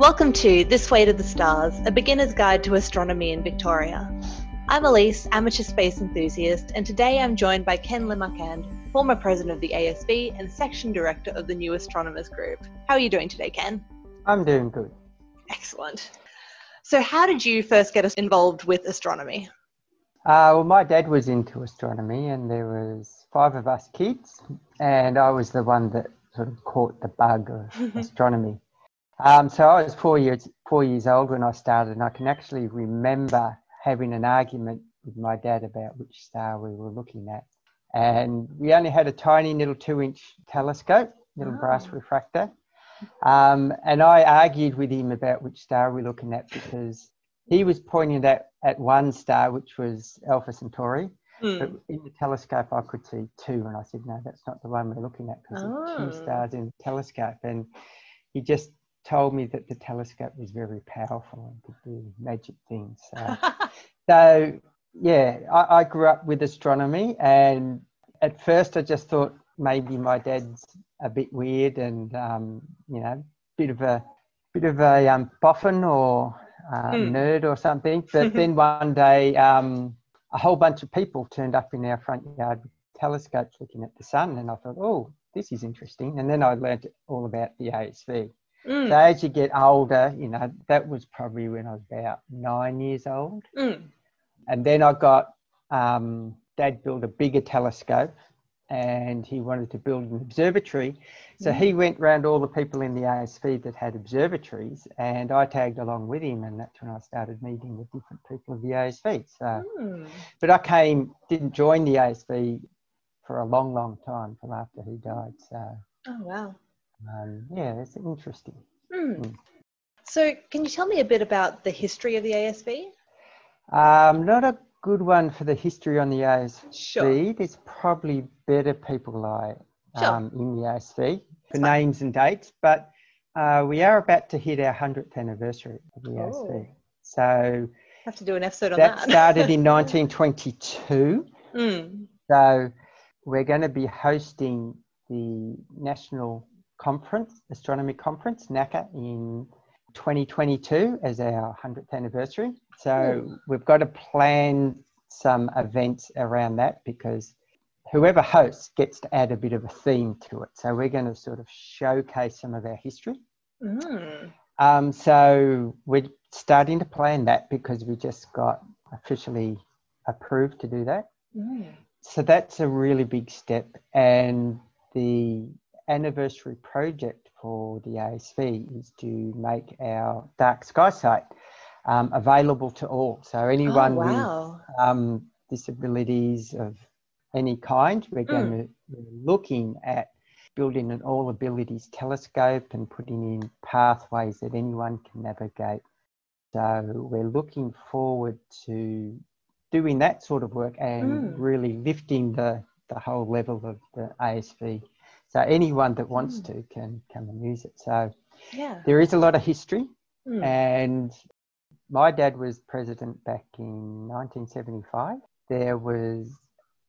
Welcome to This Way to the Stars, a beginner's guide to astronomy in Victoria. I'm Elise, amateur space enthusiast, and today I'm joined by Ken Le Marquand, former president of the ASV and section director of the New Astronomers Group. How are you doing today, Ken? I'm doing good. Excellent. So, how did you first get us involved with astronomy? Uh, well, my dad was into astronomy, and there was five of us kids, and I was the one that sort of caught the bug of astronomy. Um, so I was four years four years old when I started, and I can actually remember having an argument with my dad about which star we were looking at. And we only had a tiny little two-inch telescope, little oh. brass refractor. Um, and I argued with him about which star we we're looking at because he was pointing at, at one star, which was Alpha Centauri. Mm. But in the telescope, I could see two, and I said, "No, that's not the one we're looking at because oh. there's two stars in the telescope." And he just told me that the telescope was very powerful and could do magic things. So, so yeah, I, I, grew up with astronomy, and at first I just thought maybe my dad's a bit weird and um, you know, bit of a bit of a um, boffin or uh, mm. nerd or something. But then one day, um, a whole bunch of people turned up in our front yard with telescopes looking at the sun, and I thought, oh, this is interesting. And then I learned all about the ASV. Mm. So as you get older, you know, that was probably when I was about nine years old. Mm. And then I got um, dad built a bigger telescope and he wanted to build an observatory. So mm. he went round all the people in the ASV that had observatories and I tagged along with him and that's when I started meeting with different people of the ASV. So, mm. but I came, didn't join the ASV for a long, long time till after he died. So, oh wow. Um, yeah, it's interesting. Mm. Mm. So, can you tell me a bit about the history of the ASV? Um, not a good one for the history on the ASV. Sure. There's probably better people like um, sure. in the ASV for names and dates, but uh, we are about to hit our 100th anniversary of the oh. ASV. So, have to do an episode on that. That started in 1922. Mm. So, we're going to be hosting the National conference, astronomy conference, NACA, in 2022 as our 100th anniversary. So we've got to plan some events around that because whoever hosts gets to add a bit of a theme to it. So we're going to sort of showcase some of our history. Mm. Um, so we're starting to plan that because we just got officially approved to do that. Mm. So that's a really big step. And the anniversary project for the ASV is to make our dark sky site um, available to all. So anyone oh, wow. with um, disabilities of any kind, we're mm. going to we're looking at building an all abilities telescope and putting in pathways that anyone can navigate. So we're looking forward to doing that sort of work and mm. really lifting the, the whole level of the ASV so anyone that wants mm. to can come and use it. So yeah. there is a lot of history. Mm. And my dad was president back in 1975. There was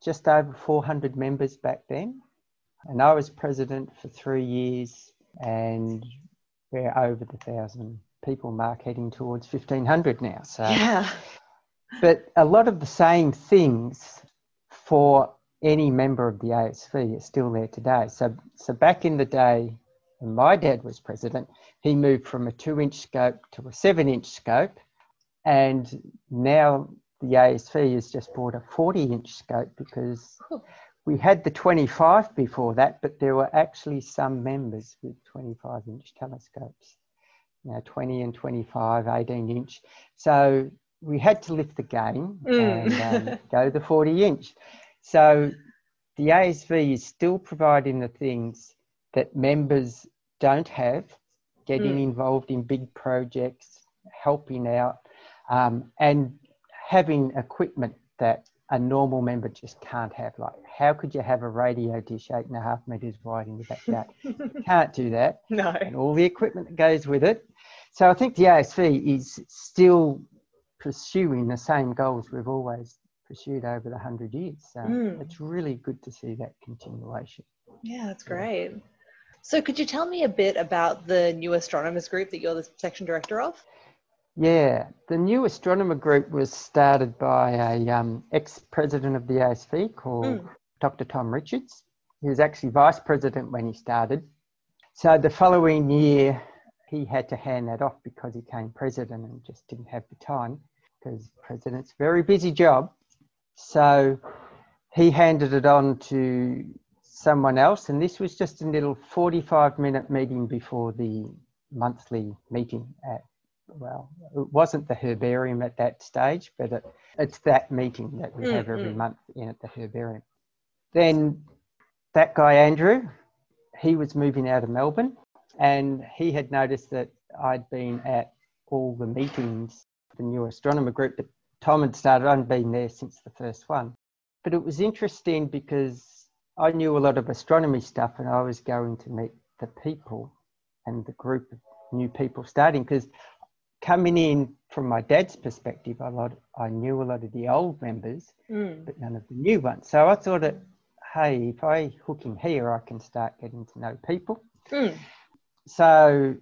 just over 400 members back then. And I was president for three years, and we're over the thousand people mark, heading towards 1500 now. So, yeah. But a lot of the same things for any member of the ASV is still there today. So, so back in the day, when my dad was president, he moved from a two inch scope to a seven inch scope. And now the ASV has just bought a 40 inch scope because we had the 25 before that, but there were actually some members with 25 inch telescopes, you know, 20 and 25, 18 inch. So we had to lift the game mm. and um, go the 40 inch. So the ASV is still providing the things that members don't have, getting mm. involved in big projects, helping out, um, and having equipment that a normal member just can't have. Like, how could you have a radio dish eight and a half meters wide in your backyard? you can't do that. No. And all the equipment that goes with it. So I think the ASV is still pursuing the same goals we've always pursued over the 100 years. So mm. it's really good to see that continuation. Yeah, that's great. So, could you tell me a bit about the new astronomers group that you're the section director of? Yeah, the new astronomer group was started by a um, ex-president of the ASV called mm. Dr. Tom Richards. He was actually vice president when he started. So the following year, he had to hand that off because he became president and just didn't have the time because president's a very busy job. So he handed it on to someone else, and this was just a little 45 minute meeting before the monthly meeting at well, it wasn't the herbarium at that stage, but it, it's that meeting that we mm, have every mm. month in at the herbarium. Then that guy, Andrew, he was moving out of Melbourne and he had noticed that I'd been at all the meetings, the new astronomer group that Tom had started. I'd been there since the first one. But it was interesting because I knew a lot of astronomy stuff and I was going to meet the people and the group of new people starting because coming in from my dad's perspective, a lot I knew a lot of the old members, mm. but none of the new ones. So I thought that, hey, if I hook in here, I can start getting to know people. Mm. So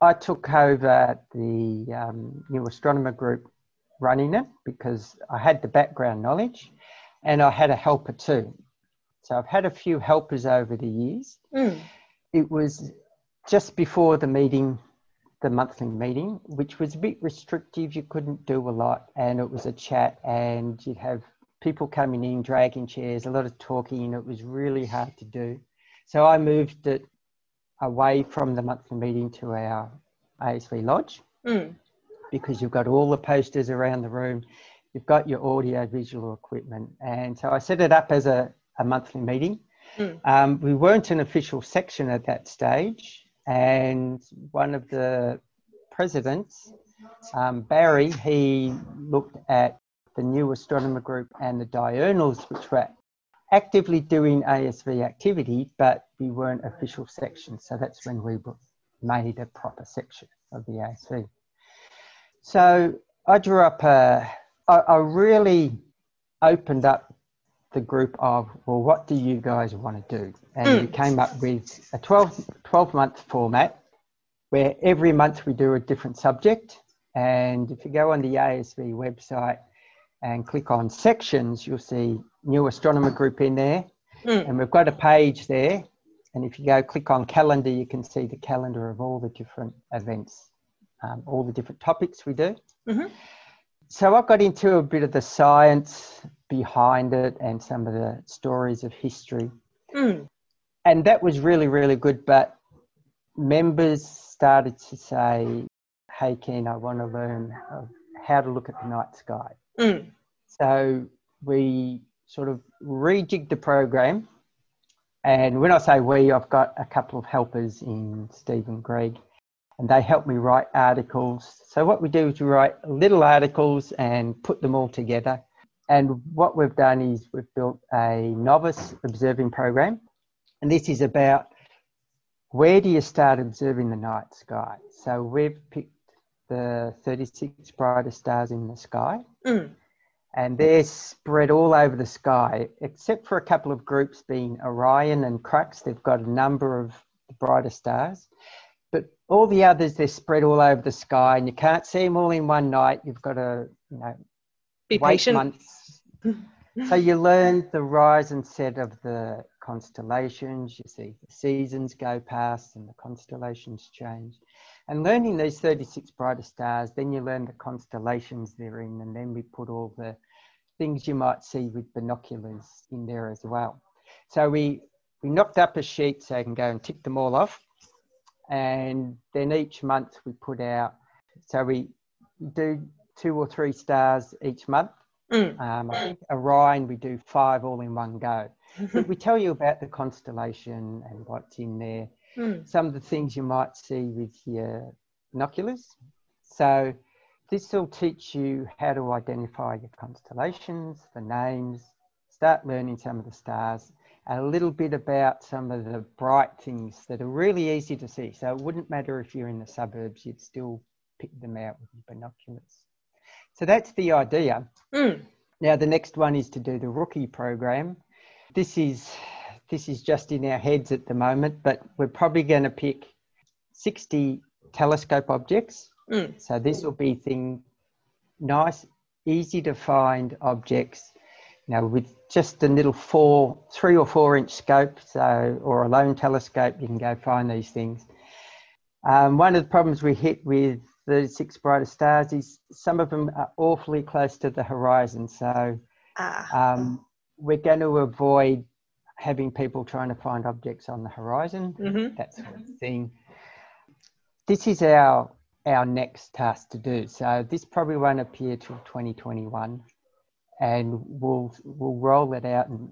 I took over the um, new astronomer group running it because I had the background knowledge and I had a helper too. So I've had a few helpers over the years. Mm. It was just before the meeting the monthly meeting, which was a bit restrictive. You couldn't do a lot, and it was a chat, and you'd have people coming in, dragging chairs, a lot of talking. It was really hard to do. So I moved it away from the monthly meeting to our ASV lodge mm. Because you've got all the posters around the room, you've got your audio visual equipment. And so I set it up as a, a monthly meeting. Mm. Um, we weren't an official section at that stage and one of the presidents, um, Barry, he looked at the new astronomer group and the diurnals, which were actively doing ASV activity, but we weren't official sections. So that's when we made a proper section of the ASV. So I drew up a, I, I really opened up the group of, well, what do you guys want to do? And mm. we came up with a 12, 12 month format where every month we do a different subject. And if you go on the ASV website and click on sections, you'll see new astronomer group in there. Mm. And we've got a page there. And if you go click on calendar, you can see the calendar of all the different events, um, all the different topics we do. Mm-hmm. So I got into a bit of the science behind it and some of the stories of history. Mm. And that was really, really good. But members started to say, hey, Ken, I want to learn how to look at the night sky. Mm. So we sort of rejigged the program. And when I say we, I've got a couple of helpers in Stephen Greg, and they help me write articles. So what we do is we write little articles and put them all together and what we've done is we've built a novice observing program. And this is about where do you start observing the night sky? So we've picked the 36 brightest stars in the sky. Mm. And they're spread all over the sky, except for a couple of groups being Orion and Crux. They've got a number of the brightest stars. But all the others, they're spread all over the sky, and you can't see them all in one night. You've got to, you know, be patient. Months so you learn the rise and set of the constellations, you see the seasons go past and the constellations change. And learning these 36 brightest stars, then you learn the constellations they're in, and then we put all the things you might see with binoculars in there as well. So we, we knocked up a sheet so you can go and tick them all off. And then each month we put out, so we do two or three stars each month Mm. Um, I think Orion, we do five all in one go. we tell you about the constellation and what's in there, mm. some of the things you might see with your binoculars. So this will teach you how to identify your constellations, the names, start learning some of the stars, a little bit about some of the bright things that are really easy to see. So it wouldn't matter if you're in the suburbs, you'd still pick them out with your binoculars. So that's the idea. Mm. Now, the next one is to do the rookie program. This is this is just in our heads at the moment, but we're probably going to pick 60 telescope objects. Mm. So this will be thing nice, easy to find objects, you know, with just a little four, three or four inch scope, so or a loan telescope, you can go find these things. Um, one of the problems we hit with the six brightest stars is some of them are awfully close to the horizon. So Ah. um, we're going to avoid having people trying to find objects on the horizon, Mhm. that sort of thing. This is our our next task to do. So this probably won't appear till 2021, and we'll we'll roll it out and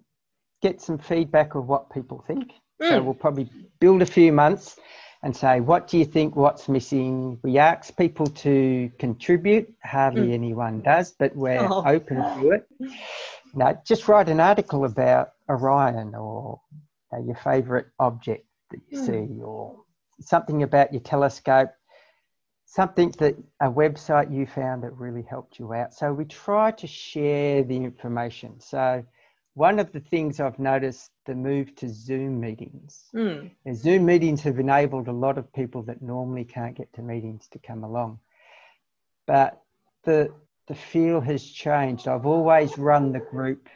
get some feedback of what people think. So Mm. we'll probably build a few months and say, what do you think? What's missing? We ask people to contribute. Hardly Mm. anyone does, but we're Oh. open to it. Now, just write an article about Orion or your favourite object that you Mm. see, or something about your telescope, something that a website you found that really helped you out. So we try to share the information. So one of the things I've noticed the move to Zoom meetings. Mm. Zoom meetings have enabled a lot of people that normally can't get to meetings to come along. But the the feel has changed. I've always run the group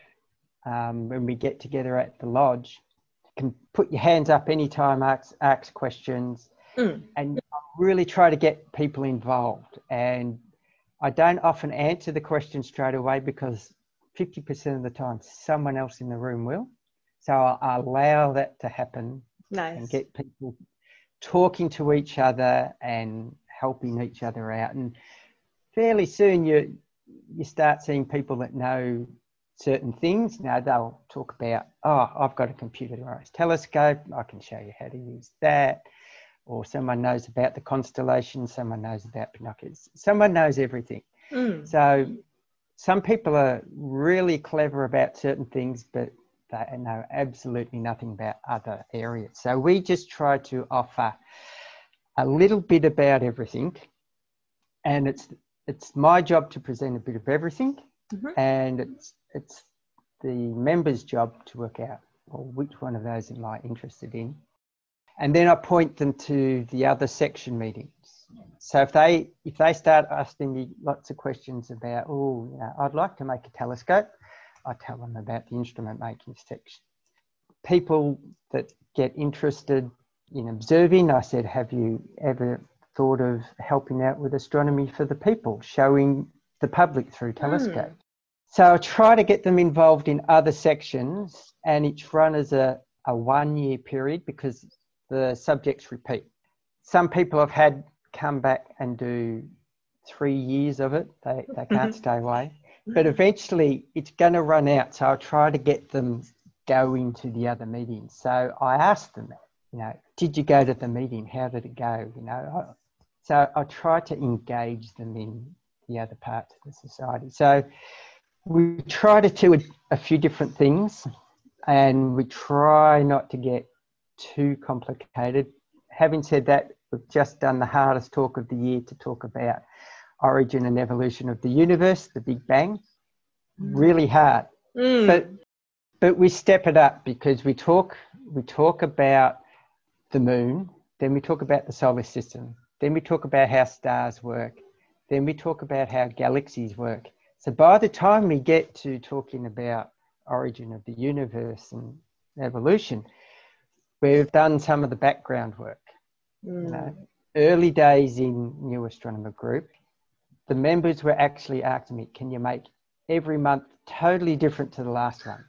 um, when we get together at the lodge. You can put your hands up anytime, ask, ask questions, Mm. and really try to get people involved. And I don't often answer the question straight away because 50% of the time someone else in the room will. So I I allow that to happen and get people talking to each other and helping each other out. And fairly soon you you start seeing people that know certain things. Now they'll talk about, oh, I've got a computerized telescope. I can show you how to use that. Or someone knows about the constellations. Someone knows about binoculars. Someone knows everything. Mm. So some people are really clever about certain things, but they know absolutely nothing about other areas. So we just try to offer a little bit about everything, and it's it's my job to present a bit of everything, Mhm. and it's it's the members' job to work out well, which one of those am I interested in, and then I point them to the other section meetings. So if they if they start asking me lots of questions about, oh, you know, I'd like to make a telescope, I tell them about the instrument making section. People that get interested in observing, I said, have you ever thought of helping out with astronomy for the people, showing the public through hmm. telescope? So I try to get them involved in other sections, and each run is a, a one year period because the subjects repeat. Some people have had come back and do three years of it, they, they can't Mhm. stay away. But eventually it's going to run out, so I'll try to get them going to the other meetings. So I asked them, you know, did you go to the meeting? How did it go? You know, I- so I try to engage them in the other parts of the society. So we try to do a, a few different things and we try not to get too complicated. Having said that, we've just done the hardest talk of the year to talk about origin and evolution of the universe, the Big Bang. Really hard. Mm. But but we step it up because we talk we talk about the moon, then we talk about the solar system, then we talk about how stars work, then we talk about how galaxies work. So by the time we get to talking about origin of the universe and evolution, we've done some of the background work. You Mm. know, early days in New Astronomer Group, the members were actually asking me, "Can you make every month totally different to the last one?"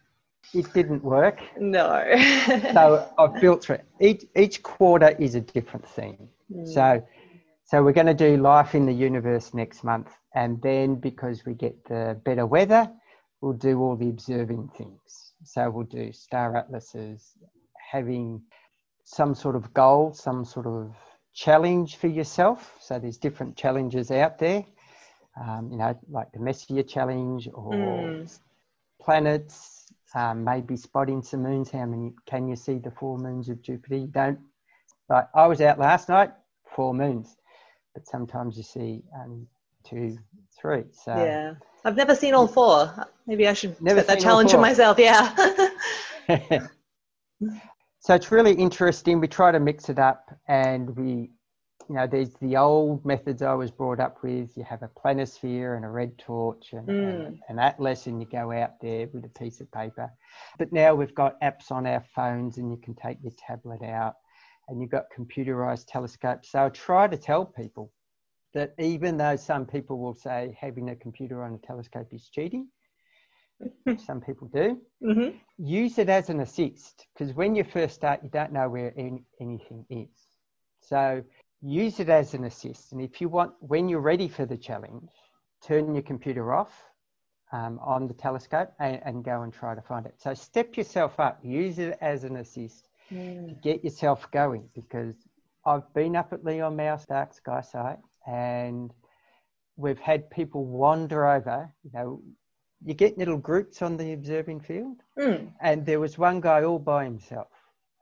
It didn't work, No. so I've built through. Each each quarter is a different theme. Mm. So, so we're going to do life in the universe next month, and then because we get the better weather, we'll do all the observing things. So we'll do star atlases, having some sort of goal, some sort of challenge for yourself. So there's different challenges out there, um, you know, like the Messier challenge or Mm. planets. Um, maybe spotting some moons. How many can you see the four moons of Jupiter? You don't. Like I was out last night, four moons, but sometimes you see um, two, three. So yeah. I've never seen all four. Maybe I should Never set that challenge for myself. Yeah. So it's really interesting. We try to mix it up and we, you know, there's the old methods I was brought up with. You have a planisphere and a red torch and, Mm. and an atlas, and you go out there with a piece of paper. But now we've got apps on our phones and you can take your tablet out and you've got computerized telescopes. So I try to tell people that even though some people will say having a computer on a telescope is cheating, some people do, Mm-hmm. use it as an assist because when you first start, you don't know where any, anything is. So use it as an assist. And if you want, when you're ready for the challenge, turn your computer off um, on the telescope and, and go and try to find it. So step yourself up, use it as an assist to get yourself going because I've been up at Leon Mouse Dark Sky Site and we've had people wander over, you know, you get little groups on the observing field. Mm. and there was one guy all by himself.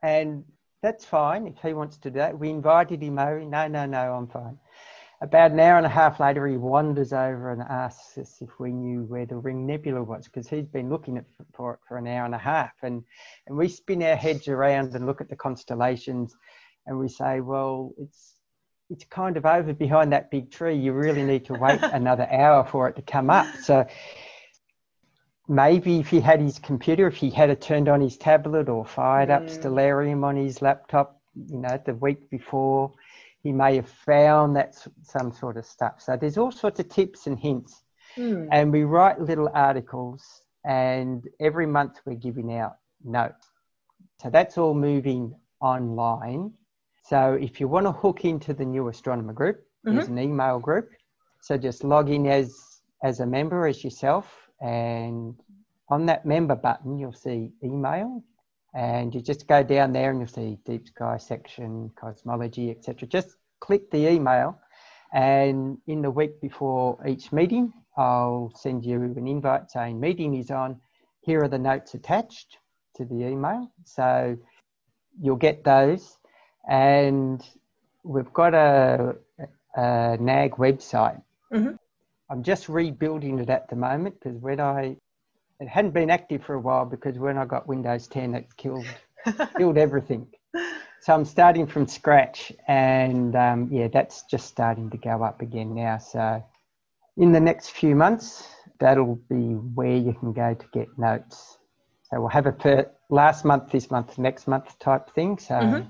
And that's fine if he wants to do that. We invited him over. No no no i'm fine. About an hour and a half later he wanders over and asks us if we knew where the ring nebula was because he's been looking at, for it for an hour and a half. And and we spin our heads around and look at the constellations and we say well it's it's kind of over behind that big tree. You really need to wait another hour for it to come up. So maybe if he had his computer, if he had it turned on his tablet or fired up Mm. Stellarium on his laptop, you know, the week before, he may have found that some sort of stuff. So there's all sorts of tips and hints. Mm. And we write little articles, and every month we're giving out notes. So that's all moving online. So if you want to hook into the new astronomer group, there's an email group. So just log in as as a member as yourself, and on that member button you'll see email, and you just go down there and you'll see deep sky section, cosmology, etc. Just click the email, and in the week before each meeting, I'll send you an invite saying meeting is on. Here are the notes attached to the email. So you'll get those. And we've got a, a NAG website. Mhm. I'm just rebuilding it at the moment because when I, it hadn't been active for a while because when I got Windows 10, it killed, killed everything. So I'm starting from scratch, and um, yeah, that's just starting to go up again now. So in the next few months, that'll be where you can go to get notes. So we'll have a per last month, this month, next month type thing. So Mhm.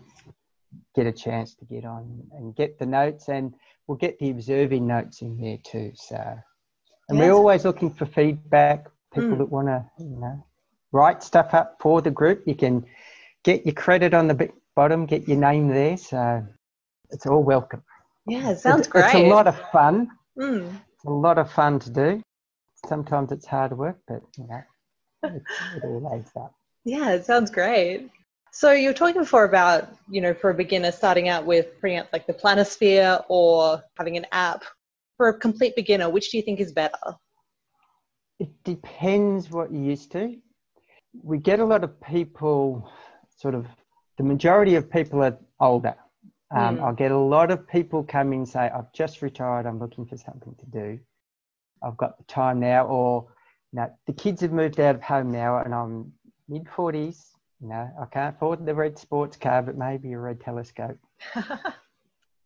get a chance to get on and get the notes, and we'll get the observing notes in there too. So, and we're always looking for feedback. People Mm. that want to, you know, write stuff up for the group. You can get your credit on the bottom, get your name there. So it's all welcome. Yeah, it sounds It's- great. It's a lot of fun. Mm. It's a lot of fun to do. Sometimes it's hard work, but you know, it, it all adds up. Yeah, it sounds great. So you were talking before about, you know, for a beginner starting out with out like the planisphere or having an app. For a complete beginner, which do you think is better? It depends what you're used to. We get a lot of people, sort of, the majority of people are older. Um, Mm. I'll get a lot of people come in and say, I've just retired, I'm looking for something to do. I've got the time now, or you know, the kids have moved out of home now and I'm mid 40s. Know, I can't afford the red sports car, but maybe a red telescope.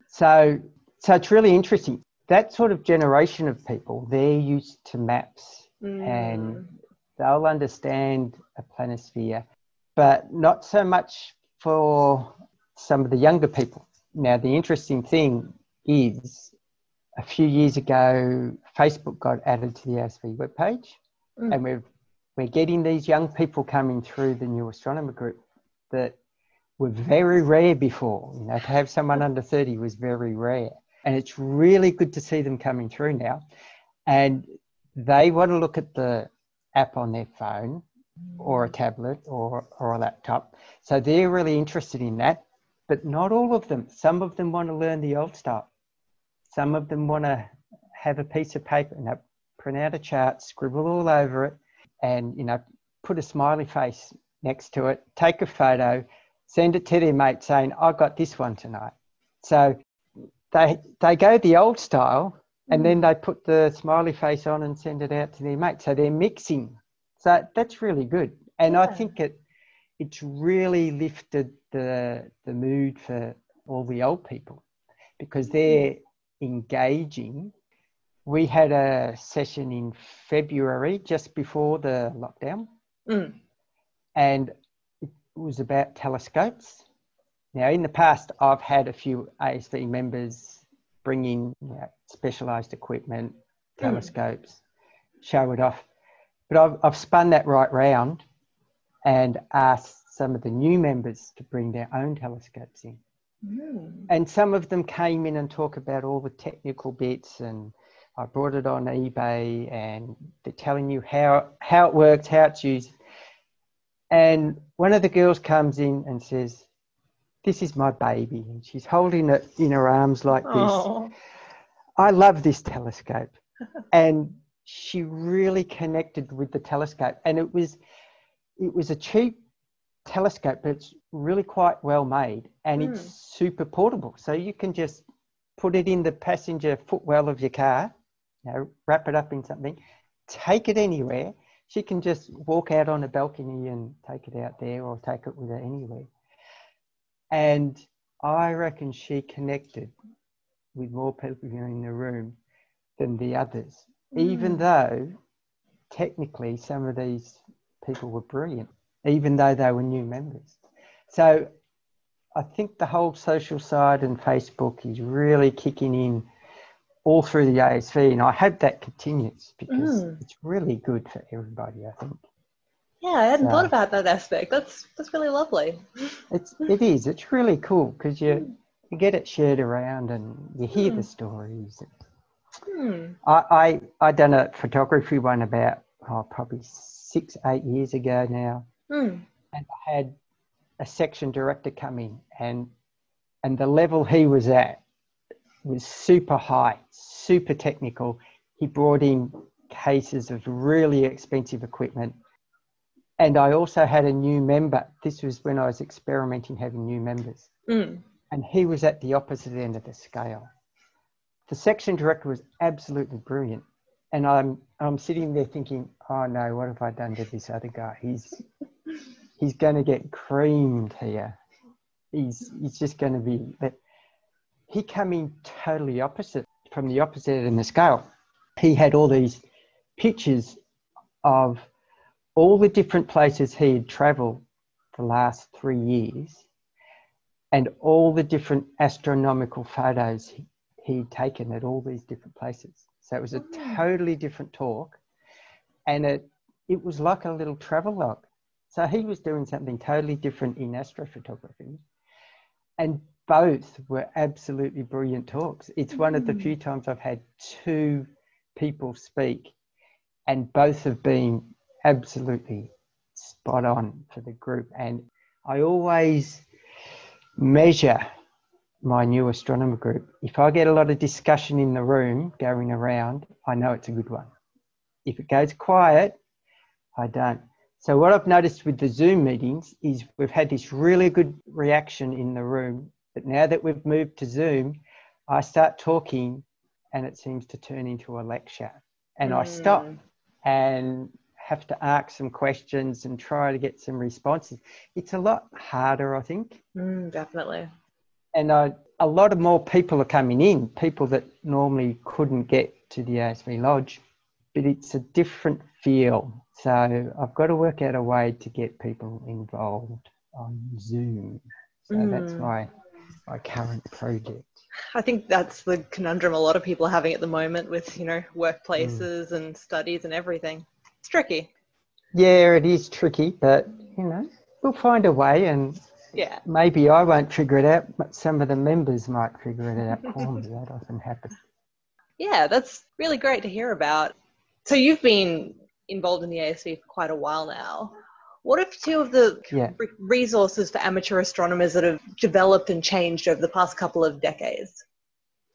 So, so it's really interesting. That sort of generation of people, they're used to maps Mm. and they'll understand a planisphere, but not so much for some of the younger people. Now, the interesting thing is a few years ago, Facebook got added to the ASV webpage, Mm. and we're, we're getting these young people coming through the new astronomer group that were very rare before. You know, to have someone under 30 was very rare. And it's really good to see them coming through now. And they want to look at the app on their phone or a tablet or, or a laptop. So they're really interested in that, but not all of them. Some of them want to learn the old stuff. Some of them want to have a piece of paper and print out a chart, scribble all over it, and you know, put a smiley face next to it, take a photo, send it to their mate saying, I got this one tonight. So they they go the old style and then they put the smiley face on and send it out to their mate. So they're mixing. So that's really good. And I think it it's really lifted the the mood for all the old people because they're engaging. We had a session in February just before the lockdown, Mm. and it was about telescopes. Now, in the past, I've had a few ASV members bring in you know, specialised equipment, telescopes, show it off. But I've, I've spun that right round and asked some of the new members to bring their own telescopes in. Mm. And some of them came in and talk about all the technical bits and I brought it on eBay and they're telling you how, how it works, how it's used. And one of the girls comes in and says, This is my baby. And she's holding it in her arms like this. Oh. I love this telescope. and she really connected with the telescope. And it was it was a cheap telescope, but it's really quite well made and it's hmm. super portable. So you can just put it in the passenger footwell of your car, you know, wrap it up in something, take it anywhere. She can just walk out on a balcony and take it out there or take it with her anywhere. And I reckon she connected with more people in the room than the others, even Mm. though technically some of these people were brilliant, even though they were new members. So I think the whole social side and Facebook is really kicking in all through the ASV, and I hope that continues because Mm. it's really good for everybody. I think Yeah, I hadn't So- thought about that aspect. That's that's really lovely. it's it is it's really cool because you you get it shared around and you hear the Mm. stories. Hmm. I, I I done a photography one about oh, probably six eight years ago now, Hmm. and I had a section director come in and and the level he was at was super high, super technical. He brought in cases of really expensive equipment. And I also had a new member. This was when I was experimenting having new members. Hmm. And he was at the opposite end of the scale. The section director was absolutely brilliant. And I'm I'm sitting there thinking, oh no, what have I done to this other guy? He's he's going to get creamed here. He's he's just going to be. He came in totally opposite from the opposite end of the scale. He had all these pictures of all the different places he had travelled the last three years, and all the different astronomical photos he, he'd taken at all these different places. So it was a Oh. totally different talk, and it it was like a little travel log. So he was doing something totally different in astrophotography, and both were absolutely brilliant talks. It's one of the Mm. few times I've had two people speak, and both have been absolutely spot on for the group. And I always measure my new astronomer group. If I get a lot of discussion in the room going around, I know it's a good one. If it goes quiet, I don't. So what I've noticed with the Zoom meetings is we've had this really good reaction in the room, but now that we've moved to Zoom, I start talking and it seems to turn into a lecture. And I stop Mm. and have to ask some questions and try to get some responses. It's a lot harder, I think. Mm, definitely. And I, a lot of more people are coming in, people that normally couldn't get to the ASV Lodge, but it's a different feel. So I've got to work out a way to get people involved on Zoom. So that's Mm. my, my current project. I think that's the conundrum a lot of people are having at the moment with, you know, workplaces and studies and everything. It's tricky. Yeah, it is tricky, but you know, we'll find a way and Yeah. maybe I won't figure it out, but some of the members might figure it out for me. That often happens. Yeah, that's really great to hear about. So you've been involved in the ASV for quite a while now. What are two of the Yeah. resources for amateur astronomers that have developed and changed over the past couple of decades?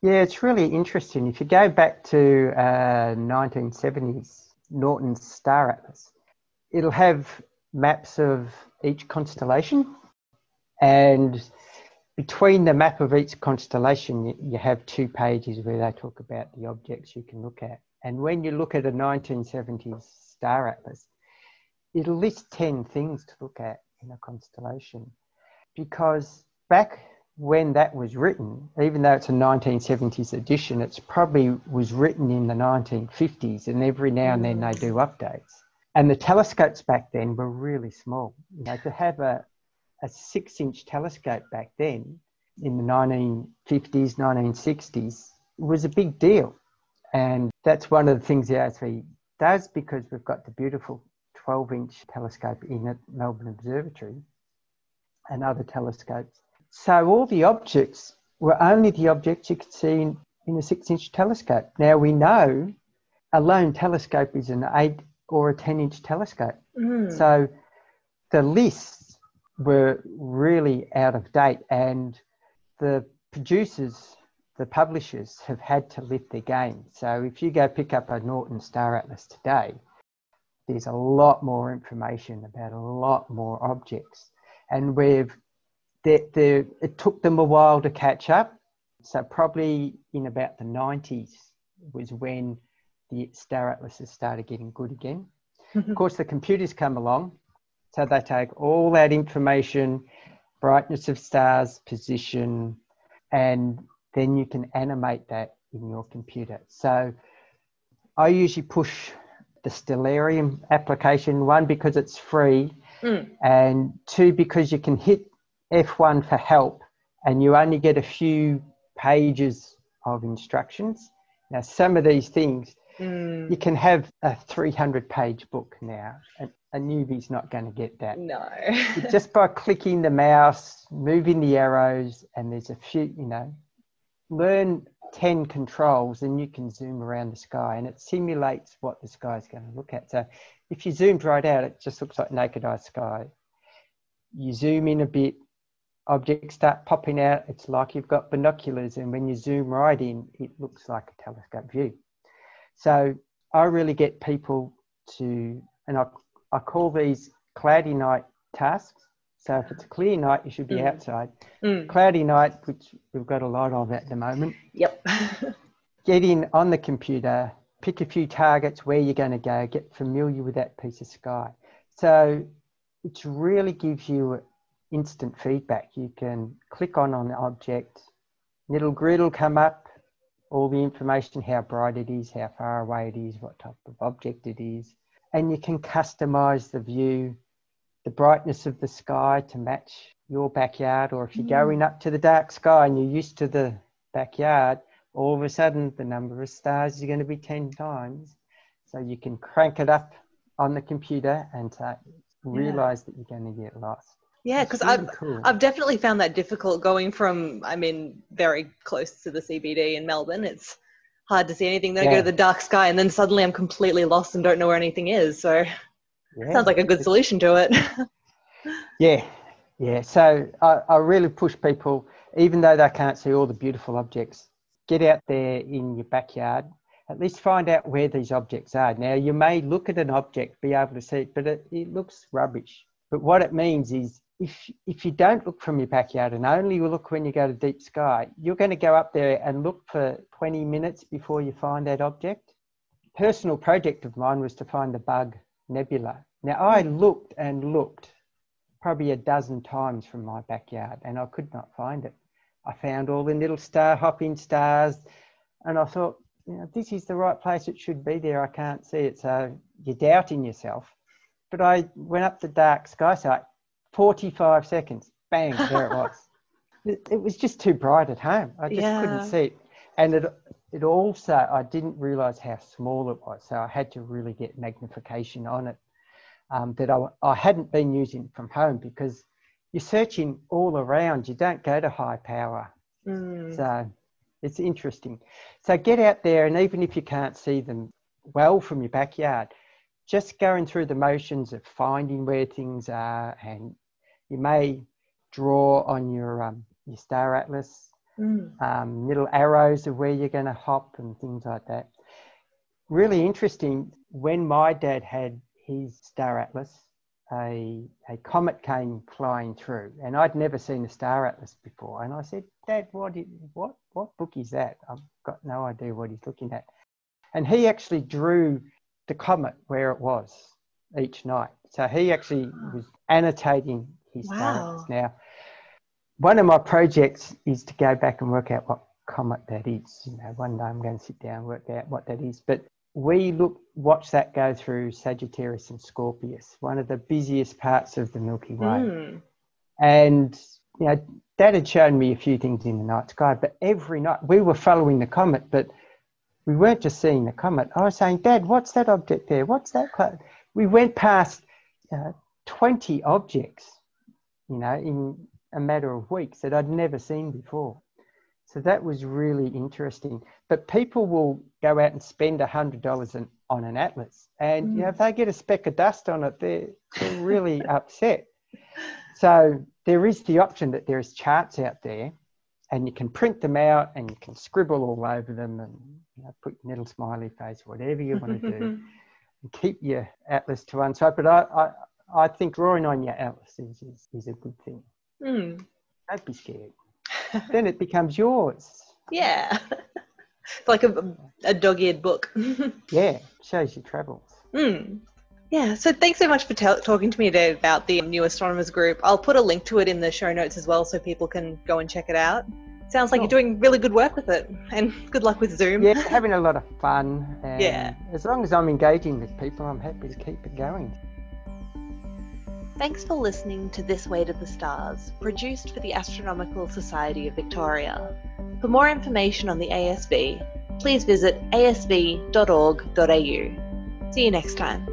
Yeah, it's really interesting. If you go back to uh, 1970s, Norton's Star Atlas, it'll have maps of each constellation, and between the map of each constellation, you, you have two pages where they talk about the objects you can look at. And when you look at a 1970s Star Atlas, it'll list 10 things to look at. in a constellation. Because back when that was written, even though it's a 1970s edition, it's probably was written in the 1950s, and every now and then they do updates. And the telescopes back then were really small. You know, to have a, a six inch telescope back then in the 1950s, 1960s was a big deal. And that's one of the things the ASV does because we've got the beautiful 12 inch telescope in at Melbourne Observatory and other telescopes so all the objects were only the objects you could see in, in a six inch telescope. Now we know a loan telescope is an eight or a 10 inch telescope. Mm. So the lists were really out of date and the producers, the publishers have had to lift their game. So if you go pick up a Norton Star Atlas today, there's a lot more information about a lot more objects. And we've they, it took them a while to catch up. So probably in about the 90s was when the star atlases started getting good again. Mm-hmm. of course, the computers come along, so they take all that information, brightness of stars, position, and then you can animate that in your computer. So I usually push the Stellarium application, one because it's free, mm. and two because you can hit F1 for help and you only get a few pages of instructions. Now, some of these things, mm. you can have a 300 page book now. And a newbie's not going to get that. No. just by clicking the mouse, moving the arrows, and there's a few, you know, learn 10 controls and you can zoom around the sky and it simulates what the sky is going to look at. So if you zoomed right out, it just looks like naked eye sky. You zoom in a bit, objects start popping out, it's like you've got binoculars, and when you zoom right in, it looks like a telescope view. So I really get people to, and I, I call these cloudy night tasks. So if it's a clear night, you should be mm. outside. Mm. Cloudy night, which we've got a lot of at the moment. Yep. get in on the computer, pick a few targets where you're going to go, get familiar with that piece of sky. So it really gives you instant feedback. You can click on an object, little grid will come up, all the information, how bright it is, how far away it is, what type of object it is. And you can customize the view, the brightness of the sky to match your backyard. Or if you're mm. going up to the dark sky and you're used to the backyard, all of a sudden the number of stars is going to be 10 times. So you can crank it up on the computer and realize yeah. that you're going to get lost. Yeah, because really I've cool. I've definitely found that difficult going from I mean very close to the CBD in Melbourne. It's hard to see anything. Then yeah. I go to the dark sky, and then suddenly I'm completely lost and don't know where anything is. So yeah. sounds like a good solution to it. yeah, yeah. So I, I really push people, even though they can't see all the beautiful objects, get out there in your backyard. At least find out where these objects are. Now you may look at an object, be able to see it, but it, it looks rubbish. But what it means is if if you don't look from your backyard and only look when you go to deep sky, you're going to go up there and look for 20 minutes before you find that object. Personal project of mine was to find the bug nebula. Now I looked and looked probably a dozen times from my backyard and I could not find it. I found all the little star hopping stars and I thought, you know, this is the right place it should be there. I can't see it. So you're doubting yourself. But I went up the dark sky site 45 seconds, bang, there it was. it, it, was just too bright at home. I just yeah. couldn't see it. And it, it also, I didn't realize how small it was. So I had to really get magnification on it um, that I, I hadn't been using from home because you're searching all around. You don't go to high power. Mm. So it's interesting. So get out there, and even if you can't see them well from your backyard, just going through the motions of finding where things are, and you may draw on your um, your star atlas mm. um, little arrows of where you're going to hop and things like that. Really interesting. When my dad had his star atlas, a a comet came flying through, and I'd never seen a star atlas before. And I said, Dad, what is, what what book is that? I've got no idea what he's looking at. And he actually drew the comet where it was. each night. So he actually was annotating his Wow. stars. Now, one of my projects is to go back and work out what comet that is. You know, one day I'm going to sit down and work out what that is. But we look, watch that go through Sagittarius and Scorpius, one of the busiest parts of the Milky Way. Mm. And you know, Dad had shown me a few things in the night sky, but every night we were following the comet, but we weren't just seeing the comet. I was saying, Dad, what's that object there? What's that cloud? We went past uh, 20 objects, you know, in a matter of weeks that I'd never seen before. So that was really interesting. But people will go out and spend $100 an, on an atlas. And, you know, if they get a speck of dust on it, they're, they're really upset. So there is the option that there is charts out there and you can print them out and you can scribble all over them and you know, put your little smiley face, whatever you want to do, and keep your atlas to one side. But I, I, I think drawing on your atlas is, is, is a good thing. Mm. Don't be scared. Then it becomes yours. Yeah. it's like a, a dog eared book. Yeah, shows your travels. Mm. Yeah, so thanks so much for tell talking to me today about the New Astronomers Group. I'll put a link to it in the show notes as well so people can go and check it out. Sounds like Sure. you're doing really good work with it, and good luck with Zoom. Yeah, having a lot of fun. And Yeah. As long as I'm engaging with people, I'm happy to keep it going. Thanks for listening to This Way to the Stars, produced for the Astronomical Society of Victoria. For more information on the ASV, please visit asv.org.au. See you next time.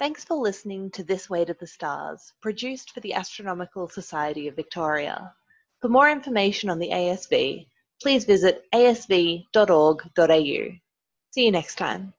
Thanks for listening to This Way to the Stars, produced for the Astronomical Society of Victoria. For more information on the ASV, please visit asv.org.au. See you next time.